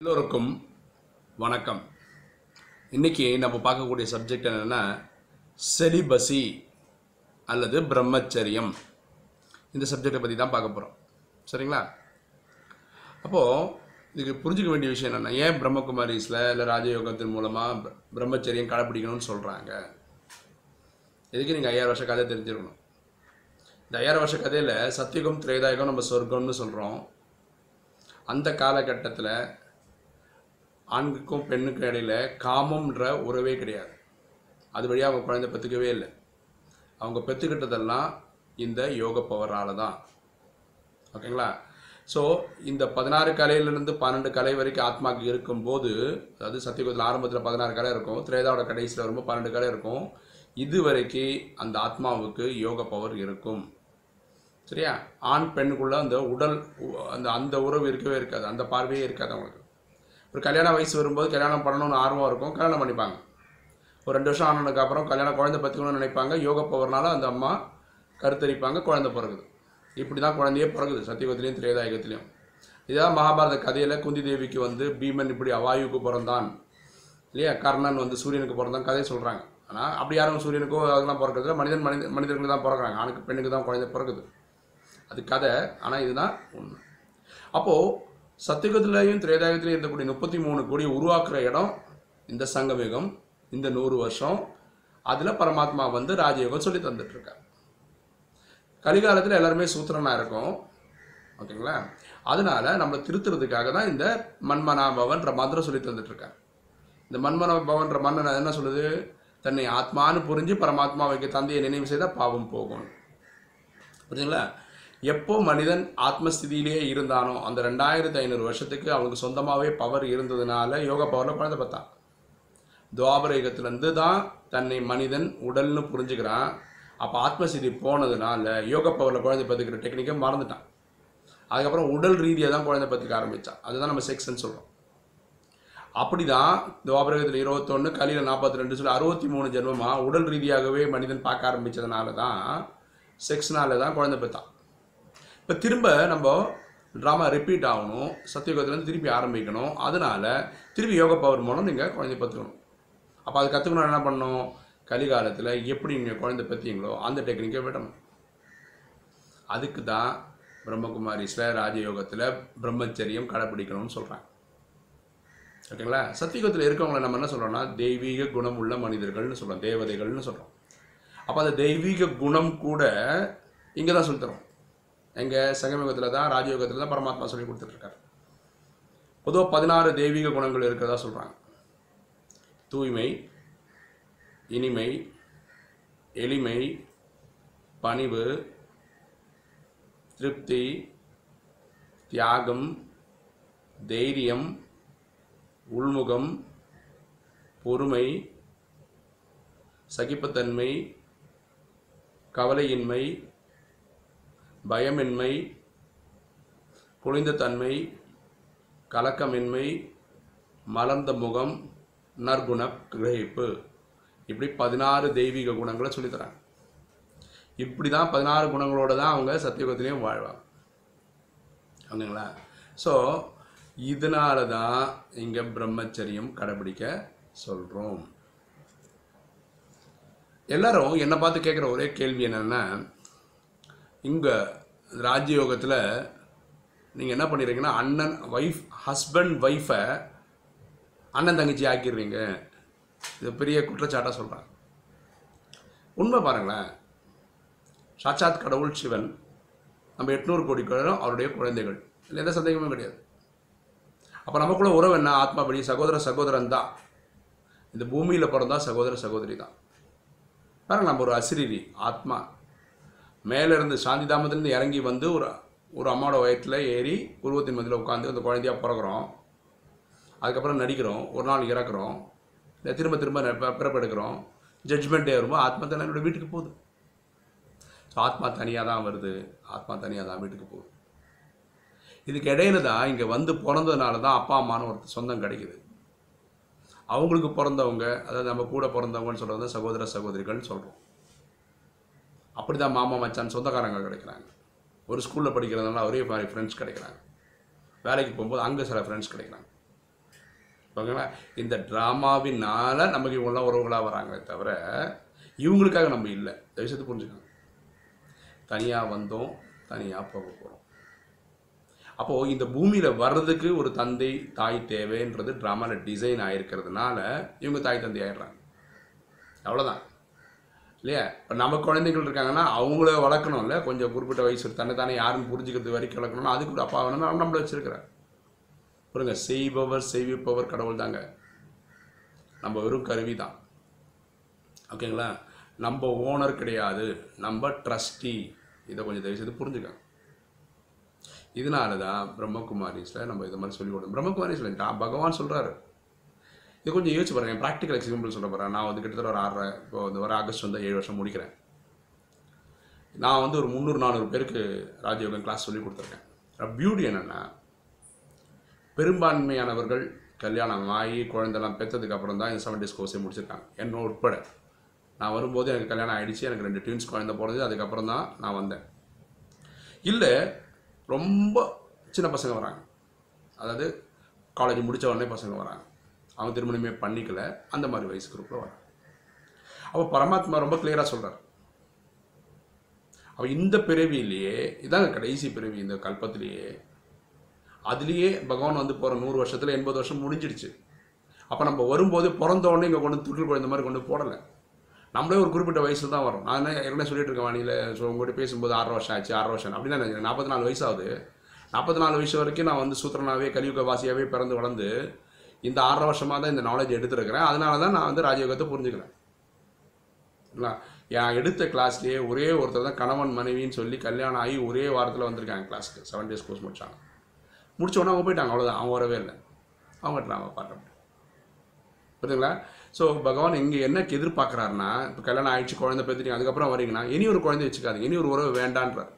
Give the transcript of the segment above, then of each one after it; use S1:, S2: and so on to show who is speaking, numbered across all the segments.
S1: எல்லோருக்கும் வணக்கம். இன்னைக்கு நம்ம பார்க்கக்கூடிய சப்ஜெக்ட் என்னென்னா செலிபசி அல்லது பிரம்மச்சரியம். இந்த சப்ஜெக்டை பற்றி தான் பார்க்க போகிறோம் சரிங்களா? அப்போது இதுக்கு புரிஞ்சுக்க வேண்டிய விஷயம் என்னென்னா ஏன் பிரம்மகுமாரிஸில் இல்லை ராஜயோகத்தின் மூலமாக பிரம்மச்சரியம் கடைப்பிடிக்கணும்னு சொல்கிறாங்க இதுக்கு நீங்கள் ஐயாயிரம் வருஷ கதை தெரிஞ்சிருக்கணும்? இந்த ஐயாயிரம் வருஷ கதையில் சத்தியுகம் திரேதாயகம் நம்ம சொர்க்கம்னு சொல்கிறோம் அந்த காலகட்டத்தில் ஆண்களுக்கும் பெண்ணுக்கும் இடையில காமம்ன்ற உறவே கிடையாது. அது வழியாக அவங்க குழந்தை பெற்றுக்கவே இல்லை. அவங்க பெற்றுக்கிட்டதெல்லாம் இந்த யோக பவரால் தான். ஓகேங்களா? ஸோ இந்த பதினாறு கலையிலேருந்து பன்னெண்டு கலை வரைக்கும் ஆத்மாக்கு இருக்கும்போது அதாவது சத்தியகுதத்தில் ஆரம்பத்தில் பதினாறு கலை இருக்கும் திரேதாவோட கடைசியில் வரும்போது பன்னெண்டு கலை இருக்கும். இது வரைக்கும் அந்த ஆத்மாவுக்கு யோக பவர் இருக்கும். சரியா? ஆண் பெண்ணுக்குள்ளே அந்த உடல் அந்த அந்த உறவு இருக்கவே இருக்காது. அந்த பார்வையே இருக்காது அவங்களுக்கு. ஒரு கல்யாண வயசு வரும்போது கல்யாணம் பண்ணணும்னு ஆர்வம் இருக்கும் கல்யாணம் பண்ணிப்பாங்க. ஒரு ரெண்டு வருஷம் ஆனதுக்கு அப்புறம் கல்யாணம் குழந்தை பற்றிக்கணும்னு நினைப்பாங்க யோக பவர்னால அந்த அம்மா கருத்தரிப்பாங்க குழந்தை பிறகுது. இப்படி தான் குழந்தையே பிறகுது சத்தியுகத்திலையும் திரேதாயகத்திலையும். இதான் மகாபாரத கதையில் குந்தி தேவிக்கு வந்து பீமன் இப்படி அவாயுக்கு பிறந்தான் இல்லையா? கர்ணன் வந்து சூரியனுக்கு பிறந்தான் கதையை சொல்கிறாங்க ஆனால் அப்படி யாரும் சூரியனுக்கோ அதெல்லாம் பிறக்கிறதுல மனிதன் மனித மனிதர்களுக்கு தான் பிறக்கிறாங்க. ஆணுக்கு பெண்ணுக்கு தான் குழந்தை பிறகுது அது கதை ஆனால் இதுதான் உண்மை. அப்போது சத்தியுகத்திலையும் திரேதாயுகத்திலையும் இருக்கக்கூடிய முப்பத்தி மூணு கோடியை உருவாக்குற இடம் இந்த சங்கமயுகம் இந்த நூறு வருஷம். அதில் பரமாத்மா வந்து ராஜயோகம் சொல்லி தந்துட்டு கலிகாலத்தில் எல்லாருமே சூத்திரனாக இருக்கும். ஓகேங்களா? அதனால நம்மளை திருத்துறதுக்காக தான் இந்த மன்மனா பவன்ற மந்திரம் சொல்லி தந்துட்டு இந்த மன்மன பவன்ற மன்னன் என்ன சொல்லுது? தன்னை ஆத்மான்னு புரிஞ்சு பரமாத்மாவுக்கு தந்தையை நினைவு செய்தால் பாவம் போகும். புரிஞ்சுங்களா? எப்போ மனிதன் ஆத்மஸ்திதியிலேயே இருந்தானோ அந்த ரெண்டாயிரத்து ஐநூறு வருஷத்துக்கு அவனுக்கு சொந்தமாகவே பவர் இருந்ததுனால யோகா பவரில் குழந்தை பார்த்தான். துவாபரயுகத்துலேருந்து தான் தன்னை மனிதன் உடல்னு புரிஞ்சுக்கிறான். அப்போ ஆத்மஸ்திதி போனதுனால யோகா பவரில் குழந்தை பார்த்துக்கிற டெக்னிக்கை மறந்துட்டான். அதுக்கப்புறம் உடல் ரீதியாக தான் குழந்தை பார்த்துக்க ஆரம்பித்தான் அதுதான் நம்ம செக்ஸ்ன்னு சொல்கிறோம் அப்படி தான் துவாபரகத்தில் இருபத்தொன்று கலியில் நாற்பத்தி ரெண்டு சொல்லி அறுபத்தி மூணு ஜென்மமாக உடல் ரீதியாகவே மனிதன் பார்க்க ஆரம்பித்ததுனால தான் செக்ஸ்னால தான் குழந்தை பெற்றான். இப்போ திரும்ப நம்ம ட்ராமா ரிப்பீட் ஆகணும் சத்தியுகத்துலேருந்து திருப்பி ஆரம்பிக்கணும். அதனால திருப்பி யோக பவர் மூலம் நீங்கள் குழந்தை பார்த்துக்கணும். அப்போ அது கற்றுக்கணும் என்ன பண்ணணும்? கலிகாலத்தில் எப்படி நீங்கள் குழந்தை பற்றிங்களோ அந்த டெக்னிக்கை விடணும். அதுக்கு தான் பிரம்மகுமாரிஸில் ராஜயோகத்தில் பிரம்மச்சரியம் கடைப்பிடிக்கணும்னு சொல்கிறாங்க ஓகேங்களா? சத்தியுகத்தில் இருக்கவங்கள நம்ம என்ன சொல்கிறோம்னா தெய்வீக குணம் உள்ள மனிதர்கள்னு சொல்கிறோம் தேவதைகள்னு சொல்கிறோம் அப்போ அந்த தெய்வீக குணம் கூட இங்கே தான் சொல்லித்தரோம் எங்கள் சங்கமயுகத்தில் தான் ராஜயோகத்தில் தான் பரமாத்மா சொல்லி கொடுத்துட்ருக்காரு. பொதுவாக பதினாறு தெய்வீக குணங்கள் இருக்கிறதா சொல்கிறாங்க தூய்மை இனிமை எளிமை பணிவு திருப்தி தியாகம் தைரியம் உள்முகம் பொறுமை சகிப்புத்தன்மை கவலையின்மை பயமின்மை குளிந்த தன்மை கலக்கமின்மை மலர்ந்த முகம் நற்குண கிரகிப்பு. இப்படி பதினாறு தெய்வீக குணங்களை சொல்லித்தராங்க. இப்படி தான் பதினாறு குணங்களோடு தான் அவங்க சத்தியுகத்திலையும் வாழ்வாங்க. ஓகேங்களா ஸோ இதனால தான் இங்கே பிரம்மச்சரியம் கடைபிடிக்க சொல்கிறோம் எல்லாரும் என்னை பார்த்து கேட்குற ஒரே கேள்வி என்னென்னா இங்கே ராஜயோகத்தில் நீங்கள் என்ன பண்ணிடுறீங்கன்னா அண்ணன் ஒய்ஃப் ஹஸ்பண்ட் ஒய்ஃபை அண்ணன் தங்கச்சி ஆக்கிடுறீங்க. இது பெரிய குற்றச்சாட்டாக சொல்கிறாங்க உண்மை பாருங்களேன். சாட்சாத் கடவுள் சிவன் நம்ம எட்நூறு கோடி பேரும் அவருடைய குழந்தைகள். இல்லை எந்த சந்தேகமும் கிடையாது. அப்போ நமக்குள்ள உறவு என்ன? ஆத்மாபடி சகோதர சகோதரன் தான். இந்த பூமியில் பிறந்தா சகோதர சகோதரி தான். பாருங்க நம்ம ஒரு அசிரிரி ஆத்மா. மேலேருந்து சாந்தி தாமத்திலேருந்து இறங்கி வந்து ஒரு ஒரு அம்மாவோட வயிற்றில் ஏறி உருவத்தின் மதியில் உட்காந்து அந்த குழந்தையாக பிறகுறோம். அதுக்கப்புறம் நடிக்கிறோம். ஒரு நாள் இறக்குறோம். இல்லை திரும்ப திரும்ப பிறப்பெடுக்கிறோம் ஜட்ஜ்மெண்ட் டே வரும்போது ஆத்மா தான் என்னோடய வீட்டுக்கு போகுது. ஸோ ஆத்மா தனியாக தான் வருது. ஆத்மா தனியாக தான் வீட்டுக்கு போகுது. இதுக்கு இடையில தான் இங்கே வந்து பிறந்ததுனால தான் அப்பா அம்மானு ஒரு சொந்தம் கிடைக்குது. அவங்களுக்கு பிறந்தவங்க அதாவது நம்ம கூட பிறந்தவங்கன்னு சொல்கிறது சகோதர சகோதரிகள்னு சொல்கிறோம் அப்படி தான் மாமா மச்சான் சொந்தக்காரங்க கிடைக்கிறாங்க. ஒரு ஸ்கூலில் படிக்கிறதுனால ஒரே மாதிரி ஃப்ரெண்ட்ஸ் கிடைக்கிறாங்க. வேலைக்கு போகும்போது அங்கே சில ஃப்ரெண்ட்ஸ் கிடைக்கிறாங்க. ஓகேங்களா? இந்த ட்ராமாவினால நமக்கு இவங்களாம் உறவுகளாக வராங்களே தவிர இவங்களுக்காக நம்ம இல்லை. தயவுசெய்து புரிஞ்சுக்கலாம் தனியாக வந்தோம் தனியாக போக போகிறோம் அப்போது இந்த பூமியில் வர்றதுக்கு ஒரு தந்தை தாய் தேவைன்றது ட்ராமாவில் டிசைன் ஆகிருக்கிறதுனால இவங்க தாய் தந்தை ஆயிடுறாங்க. அவ்வளோதான் இல்லையா? இப்போ நம்ம குழந்தைகள் இருக்காங்கன்னா அவங்கள வளர்க்கணும்ல. கொஞ்சம் குறிப்பிட்ட வயசு தன்னை தானே யாருன்னு புரிஞ்சுக்கிறது வரைக்கும் வளர்க்கணும்னா அதுக்கு அப்பா வேணும்னா நம்மள வச்சிருக்கிறார். புரியுங்க செய்பவர் செய்விப்பவர் கடவுள் தாங்க. நம்ம வெறும் கருவி தான். ஓகேங்களா நம்ம ஓனர் கிடையாது. நம்ம ட்ரஸ்டி இதை கொஞ்சம் தயவு செய்து இதனால தான் பிரம்மகுமாரிஸில் நம்ம இது மாதிரி சொல்லி கொடுக்கணும். பிரம்மகுமாரிஸில் பகவான் சொல்கிறாரு இது கொஞ்சம் யோசிச்சு பாருங்கள் ப்ராக்டிக்கல் எக்ஸாம்பிள் சொல்ல போகிறேன் நான் வந்து கிட்டத்தட்ட ஒரு ஆறரை இப்போ இந்த வர ஆகஸ்ட் வந்து ஏழு வருஷம் முடிக்கிறேன். நான் வந்து ஒரு முந்நூறு நானூறு பேருக்கு ராஜயோகம் கிளாஸ் சொல்லி கொடுத்துருக்கேன். பியூட்டி என்னென்னா பெரும்பான்மையானவர்கள் கல்யாணம் ஆகி குழந்தெல்லாம் பெற்றதுக்கு அப்புறம் தான் இந்த செவன் டேஸ் கோர்ஸே முடிச்சிருக்காங்க. என்ன உட்பட. நான் வரும்போது எனக்கு கல்யாணம் ஆகிடுச்சு எனக்கு ரெண்டு ட்வின்ஸ் குழந்தை போகிறது அதுக்கப்புறம் தான் நான் வந்தேன். இல்லை ரொம்ப சின்ன பசங்க வராங்க. அதாவது காலேஜ் முடித்த உடனே பசங்க வராங்க. அவங்க திருமணமே பண்ணிக்கல. அந்த மாதிரி வயசு குரூப்பில் வரான் அப்போ பரமாத்மா ரொம்ப கிளியராக சொல்கிறார் அவள் இந்த பிறவியிலேயே இதாங்க கடைசி பிறவி இந்த கல்பத்திலேயே அதுலேயே பகவான் வந்து போகிற நூறு வருஷத்தில் எண்பது வருஷம் முடிஞ்சிடுச்சு. அப்போ நம்ம வரும்போது பிறந்தோடனே இங்கே கொண்டு துட்டில் குழந்த மாதிரி கொண்டு போடலை. நம்மளே ஒரு குறிப்பிட்ட வயசில் தான் வரும் நான் என்ன ஏற்கனவே சொல்லிட்டு இருக்கேன் வானியில் ஸோ உங்கள்கிட்ட பேசும்போது ஆறு வருஷம் ஆச்சு ஆறு வருஷம் அப்படின்னு நினைக்கிறேன் நாற்பத்தி நாலு வயசாகுது நாற்பத்தி நாலு வயசு வரைக்கும் நான் வந்து சூத்திரனாகவே கலியுக வாசியாகவே பிறந்து வளர்ந்து இந்த ஆறரை வருஷமாக தான் இந்த நாலேஜ் எடுத்துருக்கிறேன். அதனால தான் நான் வந்து ராஜயோகத்தை புரிஞ்சுக்கிறேன். இல்லைங்களா? என் எடுத்த கிளாஸ்லேயே ஒரே ஒருத்தர் தான் கணவன் மனைவின்னு சொல்லி கல்யாணம் ஆகி ஒரே வாரத்தில் வந்திருக்காங்க கிளாஸ்க்கு செவன் டேஸ் கோர்ஸ் முடித்தாங்க முடிச்சோடனே அவங்க போயிட்டாங்க அவ்வளோதான் அவங்க வரவே இல்லை. அவங்க ட்ராமா பாட்டு புரியுதுங்களா? ஸோ பகவான் இங்கே என்ன எதிர்பார்க்குறாருன்னா இப்போ கல்யாணம் ஆயிடுச்சு குழந்தை பெற்றுட்டீங்க அதுக்கப்புறம் வரீங்கன்னா இனி ஒரு குழந்தை வச்சுக்காதீங்க. இனி ஒரு உறவு வேண்டான்றார்.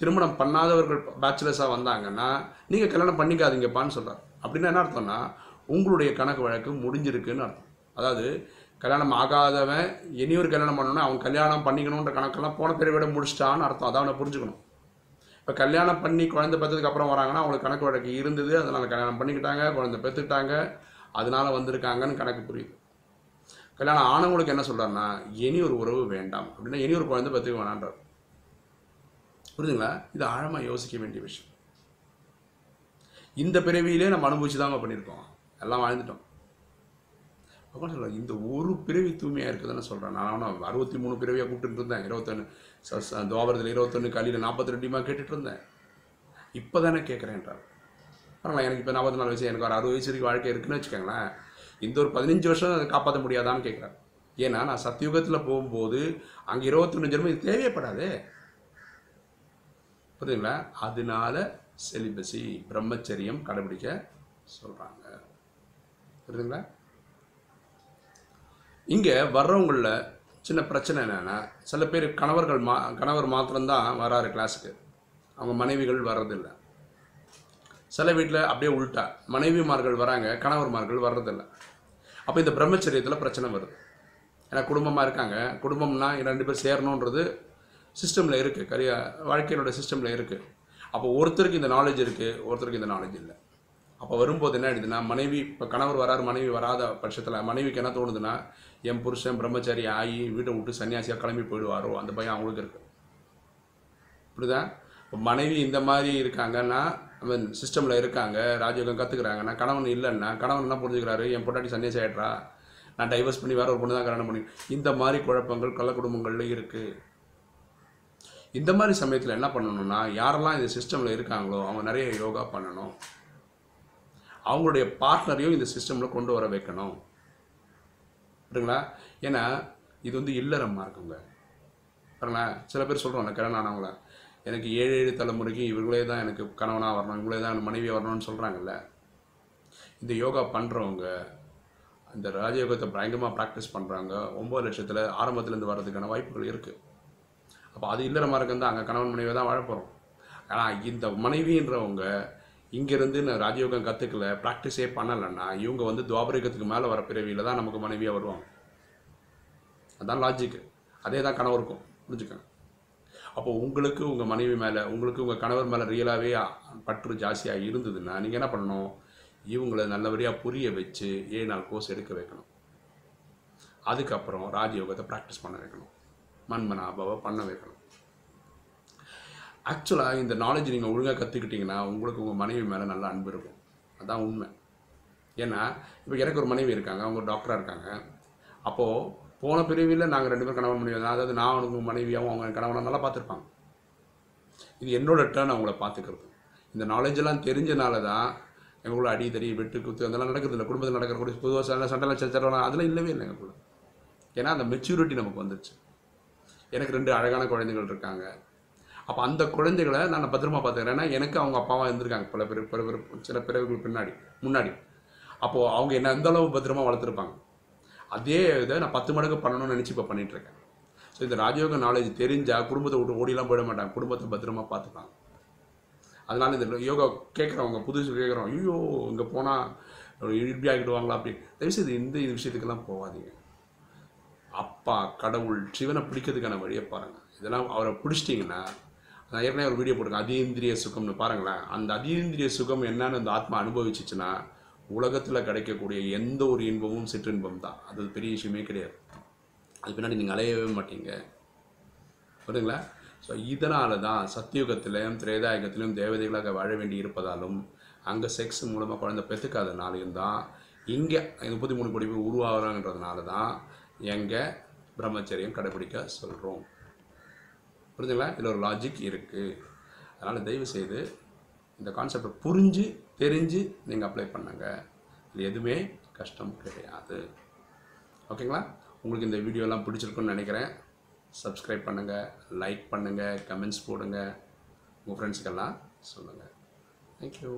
S1: திருமணம் பண்ணாதவர்கள் பேச்சுலர்ஸாக வந்தாங்கன்னா நீங்கள் கல்யாணம் பண்ணிக்காதீங்கப்பான்னு சொல்கிறார் அப்படின்னா என்ன அர்த்தம்னா உங்களுடைய கணக்கு வழக்கு முடிஞ்சிருக்குன்னு அர்த்தம். அதாவது கல்யாணம் ஆகாதவன் இனி ஒரு கல்யாணம் பண்ணணும்னா அவன் கல்யாணம் பண்ணிக்கணுன்ற கணக்கெல்லாம் போன பிறவிட முடிச்சிட்டான்னு அர்த்தம். அதை அவனை புரிஞ்சுக்கணும். இப்போ கல்யாணம் பண்ணி குழந்தை பெற்றதுக்கு அப்புறம் வராங்கன்னா அவங்களுக்கு கணக்கு வழக்கு இருந்தது அதனால் கல்யாணம் பண்ணிக்கிட்டாங்க குழந்தை பெற்றுக்கிட்டாங்க அதனால வந்திருக்காங்கன்னு கணக்கு புரியுது. கல்யாணம் ஆனவங்களுக்கு என்ன சொல்கிறாருன்னா இனி ஒரு உறவு வேண்டாம். அப்படின்னா இனி ஒரு குழந்தை பெற்றுக்க வேணான்றார் புரியுதுங்களா இது ஆழமாக யோசிக்க வேண்டிய விஷயம். இந்த பிறவியிலே நம்ம அனுபவிச்சு தாங்க பண்ணியிருக்கோம். எல்லாம் வாழ்ந்துட்டோம். பகவான் சொல்ல இந்த ஒரு பிறவி தூய்மையாக இருக்குதுன்னு சொல்கிறேன் நான் அவனை அறுபத்தி மூணு பிறவியாக கூப்பிட்டு இருந்தேன். இருபத்தொன்று ச துவாபரத்தில் இருபத்தொன்று கலியில் நாற்பத்தி ரெண்டுமா கேட்டுட்டு இருந்தேன். இப்போ தானே கேட்குறேன்றார் பரவாயில்ல எனக்கு இப்போ நாற்பத்தி நாலு வயசு எனக்கு ஒரு அறுபது வயசு வரைக்கும் வாழ்க்கை இருக்குன்னு வச்சுக்கோங்களேன். இந்த ஒரு பதினஞ்சு வருஷம் அதை காப்பாற்ற முடியாதான்னு கேட்குறாரு ஏன்னா நான் சத்தியுகத்தில் போகும்போது அங்கே இருபத்தொன்று ஜென்மம் இது தேவைப்படாதே. புரியுதுங்களா? அதனால செலிபசி பிரம்மச்சரியம் கடைபிடிக்க சொல்கிறாங்க புரியுதுங்களா? இங்கே வர்றவங்களில் சின்ன பிரச்சனை என்னென்னா சில பேர் கணவர்கள் மா கணவர் மாத்திரம்தான் வராரு கிளாஸுக்கு அவங்க மனைவிகள் வர்றதில்லை. சில வீட்டில் அப்படியே உள்டா மனைவிமார்கள் வராங்க கணவர்மார்கள் வர்றதில்ல. அப்போ இந்த பிரம்மச்சரியத்தில் பிரச்சனை வருது. ஏன்னா குடும்பமாக இருக்காங்க. குடும்பம்னா ரெண்டு பேர் சேரணுன்றது சிஸ்டமில் இருக்குது கரிய வாழ்க்கையினோட சிஸ்டமில் இருக்குது அப்போ ஒருத்தருக்கு இந்த நாலேஜ் இருக்குது ஒருத்தருக்கு இந்த நாலேஜ் இல்லை. அப்போ வரும்போது என்ன ஆகிடுதுன்னா மனைவி இப்போ கணவர் வராரு மனைவி வராத பட்சத்தில் மனைவிக்கு என்ன தோணுதுன்னா என் புருஷன் பிரம்மச்சாரி ஆகி வீட்டை விட்டு சன்னியாசியாக கிளம்பி போயிடுவாரோ அந்த பையன் அவங்களுக்கு இருக்கு. இப்படிதான் இப்போ மனைவி இந்த மாதிரி இருக்காங்கன்னா மீன் சிஸ்டமில் இருக்காங்க ராஜயோகம் கற்றுக்குறாங்கன்னா கணவன் இல்லைன்னா கணவன் என்ன புரிஞ்சுக்கிறாரு என் பொட்டாட்டி சன்னியாசி ஆகிட்றா நான் டைவர்ஸ் பண்ணி வேற ஒரு பொண்ணு தான் கல்யாணம் பண்ணி இந்த மாதிரி குழப்பங்கள் கள்ளக்குடும்பங்களில் இருக்குது இந்த மாதிரி சமயத்தில் என்ன பண்ணணும்னா யாரெல்லாம் இந்த சிஸ்டமில் இருக்காங்களோ அவங்க நிறைய யோகா பண்ணணும். அவங்களுடைய பார்ட்னரையும் இந்த சிஸ்டமில் கொண்டு வர வைக்கணும். சரிங்களா ஏன்னா இது வந்து இல்லறமாக இருக்குங்க பாருங்களா சில பேர் சொல்கிறாங்க கல்யாணம் ஆனவங்கள எனக்கு ஏழு ஏழு தலைமுறைக்கு இவர்களே தான் எனக்கு கணவனாக வரணும் இவங்களே தான் மனைவி வரணும்னு சொல்கிறாங்கல்ல இந்த யோகா பண்ணுறவங்க இந்த ராஜயோகத்தை பயங்கரமாக ப்ராக்டிஸ் பண்ணுறாங்க ஒம்பது லட்சத்தில் ஆரம்பத்துலேருந்து வர்றதுக்கான வாய்ப்புகள் இருக்குது அப்போ அது இல்லற மார்க்கம் தான் அங்கே கணவன் மனைவி தான் வாழ போகிறோம் ஆனால் இந்த மனைவின்றவங்க இங்கேருந்து நான் ராஜயோகம் கற்றுக்கல ப்ராக்டிஸே பண்ணலைன்னா இவங்க வந்து துவாபரிகத்துக்கு மேலே வர பிறவியில் தான் நமக்கு மனைவியாக வருவாங்க. அதான் லாஜிக்கு அதே தான் கணவருக்கும் புரிஞ்சுக்கோங்க. அப்போ உங்களுக்கு உங்கள் மனைவி மேலே உங்களுக்கு உங்கள் கணவர் மேலே ரியலாகவே பற்று ஜாஸ்தியாக இருந்ததுன்னா நீங்கள் என்ன பண்ணணும்? இவங்களை நல்லபடியாக புரிய வச்சு ஏழு நாள் கோர்ஸ் எடுக்க வைக்கணும். அதுக்கப்புறம் ராஜயோகத்தை ப்ராக்டிஸ் பண்ண வைக்கணும். மண்மனாபாவை பண்ண வைக்கணும் ஆக்சுவலாக இந்த நாலேஜ் நீங்கள் ஒழுங்காக கற்றுக்கிட்டிங்கன்னா உங்களுக்கு உங்கள் மனைவி மேலே நல்ல அன்பு இருக்கும். அதான் உண்மை. ஏன்னா இப்போ எனக்கு ஒரு மனைவி இருக்காங்க அவங்க டாக்டராக இருக்காங்க. அப்போது போன பிரிவில் நாங்கள் ரெண்டு பேரும் கணவன் மனைவி அதாவது நான் அவனுக்கு மனைவியாகவும் அவங்க கணவனை நல்லா பார்த்துருப்பாங்க. இது என்னோட டேர்ன் அவங்கள பார்த்துக்கிறது. இந்த நாலேஜெல்லாம் தெரிஞ்சனால தான் எங்களுக்குள்ள அடிதடி வெட்டு குத்து அதெல்லாம் நடக்கிறது இல்லை குடும்பத்தில் நடக்கக்கூடிய பொதுவாக சண்டை சண்டைலாம் சச்சரவெல்லாம் அதெல்லாம் இல்லவே இல்லை எங்களுக்குள்ள ஏன்னா அந்த மெச்சூரிட்டி நமக்கு வந்துருச்சு. எனக்கு ரெண்டு அழகான குழந்தைகள் இருக்காங்க. அப்போ அந்த குழந்தைகளை நான் பத்திரமா பார்த்துக்கிறேன் ஏன்னா எனக்கு அவங்க அப்பாவாக இருந்திருக்காங்க. பல பேர் பல பேர் சில பிறவைகள் பின்னாடி முன்னாடி. அப்போது அவங்க என்ன எந்த அளவு பத்திரமா வளர்த்துருப்பாங்க. அதே இதை நான் பத்து மடங்கு பண்ணணும்னு நினச்சி இப்போ பண்ணிகிட்ருக்கேன் ஸோ இந்த ராஜயோக நாலேஜ் தெரிஞ்சால் குடும்பத்தை விட்டு ஓடிலாம் போயிட மாட்டாங்க. குடும்பத்தை பத்திரமா பார்த்துப்பாங்க அதனால இந்த யோகா கேட்குறவங்க புதுசு கேட்குறோம் ஐயோ இங்கே போனால் இப்படி ஆகிடுவாங்களா அப்படி. தயவுசெய்து இந்த இது விஷயத்துக்கெல்லாம் போகாதீங்க. அப்பா கடவுள் சிவனை பிடிக்கிறதுக்கான வழியை பாருங்கள் இதெல்லாம் அவரை பிடிச்சிட்டிங்கன்னா நான் ஏற்கனவே ஒரு வீடியோ போட்டிருக்கேன் அதீந்திரிய சுகம்னு பாருங்களேன். அந்த அதீந்திரிய சுகம் என்னன்னு அந்த ஆத்மா அனுபவிச்சிச்சுன்னா உலகத்தில் கிடைக்கக்கூடிய எந்த ஒரு இன்பமும் சிற்றின்பம் தான். அது பெரிய விஷயமே கிடையாது. அது பின்னாடி நீங்கள் அலையவே மாட்டீங்க. புரியுதுங்களா? ஸோ இதனால தான் சத்தியுகத்திலையும் திரேதாயுகத்திலும் தேவதைகளாக வாழ வேண்டி இருப்பதாலும் அங்கே செக்ஸ் மூலமாக குழந்தை பெற்றுக்காதனாலையும் தான் இங்கே முப்பத்தி மூணு கோடி பேர் உருவாகிறாங்கன்றதுனால தான் எங்கள் பிரம்மச்சரியம் கடைபிடிக்க சொல்கிறோம் புரிஞ்சுங்களா? இதில் ஒரு லாஜிக் இருக்குது அதனால் தயவு செய்து இந்த கான்செப்டை புரிஞ்சு தெரிஞ்சு நீங்கள் அப்ளை பண்ணுங்க. இது எதுவுமே கஷ்டம் கிடையாது. ஓகேங்களா? உங்களுக்கு இந்த வீடியோலாம் பிடிச்சிருக்குன்னு நினைக்கிறேன். சப்ஸ்கிரைப் பண்ணுங்கள் லைக் பண்ணுங்கள் கமெண்ட்ஸ் போடுங்க. உங்கள் ஃப்ரெண்ட்ஸுக்கெல்லாம் சொல்லுங்கள் தேங்க்யூ